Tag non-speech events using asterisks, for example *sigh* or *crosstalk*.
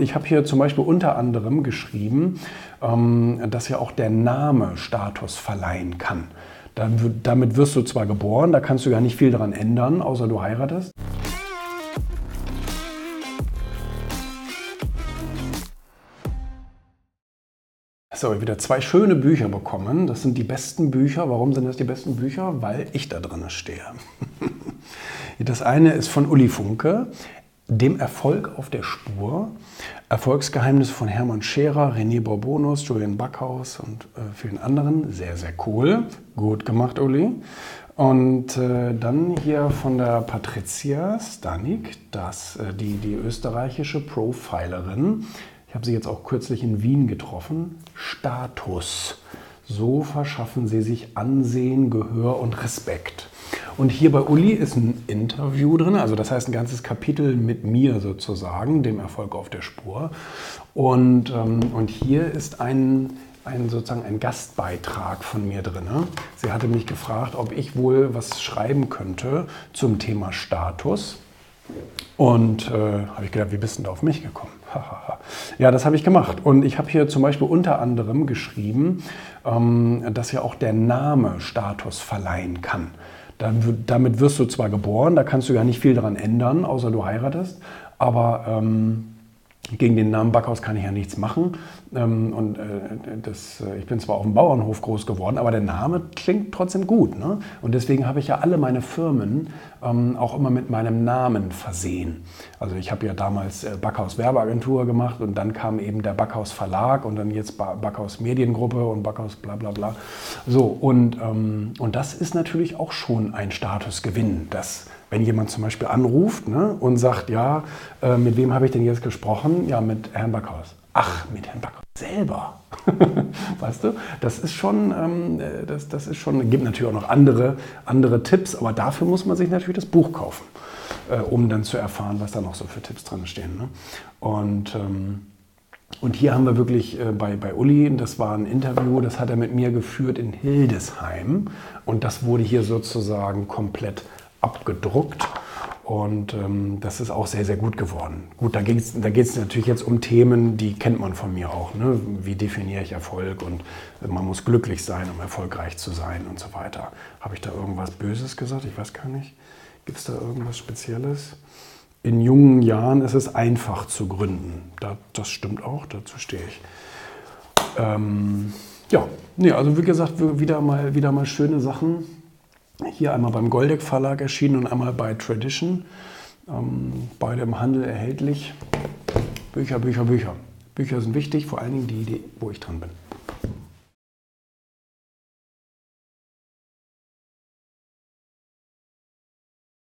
Ich habe hier zum Beispiel unter anderem geschrieben, ähm, dass ja auch der Name Status verleihen kann. Damit wirst du zwar geboren, da kannst du gar nicht viel daran ändern, außer du heiratest. So, wieder zwei schöne Bücher bekommen. Das sind die besten Bücher. Warum sind das die besten Bücher? Weil ich da drin stehe. *laughs* Das eine ist von Uli Funke dem Erfolg auf der Spur. Erfolgsgeheimnis von Hermann Scherer, René Bourbonus, Julian Backhaus und äh, vielen anderen. Sehr, sehr cool. Gut gemacht, Uli. Und äh, dann hier von der Patricia Stanik, das, äh, die, die österreichische Profilerin. Ich habe sie jetzt auch kürzlich in Wien getroffen. Status. So verschaffen sie sich Ansehen, Gehör und Respekt. Und hier bei Uli ist ein Interview drin, also das heißt ein ganzes Kapitel mit mir sozusagen, dem Erfolg auf der Spur. Und, ähm, und hier ist ein, ein, sozusagen ein Gastbeitrag von mir drin. Sie hatte mich gefragt, ob ich wohl was schreiben könnte zum Thema Status. Und äh, habe ich gedacht, wie bist du da auf mich gekommen? *laughs* ja, das habe ich gemacht. Und ich habe hier zum Beispiel unter anderem geschrieben, ähm, dass ja auch der Name Status verleihen kann. Damit wirst du zwar geboren, da kannst du ja nicht viel daran ändern, außer du heiratest, aber ähm, gegen den Namen Backhaus kann ich ja nichts machen. Ähm, und äh, das, äh, ich bin zwar auf dem Bauernhof groß geworden, aber der Name klingt trotzdem gut. Ne? Und deswegen habe ich ja alle meine Firmen ähm, auch immer mit meinem Namen versehen. Also ich habe ja damals äh, Backhaus Werbeagentur gemacht und dann kam eben der Backhaus Verlag und dann jetzt Backhaus Mediengruppe und Backhaus bla bla bla. So, und, ähm, und das ist natürlich auch schon ein Statusgewinn, dass wenn jemand zum Beispiel anruft ne, und sagt, ja, äh, mit wem habe ich denn jetzt gesprochen? Ja, mit Herrn Backhaus. Ach, mit Herrn Backhaus selber. *laughs* weißt du, das ist schon, ähm, äh, das, das ist schon, gibt natürlich auch noch andere, andere Tipps, aber dafür muss man sich natürlich das Buch kaufen, äh, um dann zu erfahren, was da noch so für Tipps drin stehen. Ne? Und ähm, und hier haben wir wirklich äh, bei, bei Uli, das war ein Interview, das hat er mit mir geführt in Hildesheim. Und das wurde hier sozusagen komplett abgedruckt. Und ähm, das ist auch sehr, sehr gut geworden. Gut, da geht es natürlich jetzt um Themen, die kennt man von mir auch. Ne? Wie definiere ich Erfolg und man muss glücklich sein, um erfolgreich zu sein und so weiter. Habe ich da irgendwas Böses gesagt? Ich weiß gar nicht. Gibt es da irgendwas Spezielles? In jungen Jahren ist es einfach zu gründen. Da, das stimmt auch, dazu stehe ich. Ähm, ja, nee, also wie gesagt, wieder mal, wieder mal schöne Sachen hier einmal beim Goldeck Verlag erschienen und einmal bei Tradition. Ähm, beide im Handel erhältlich. Bücher, Bücher, Bücher. Bücher sind wichtig, vor allen Dingen die, die wo ich dran bin.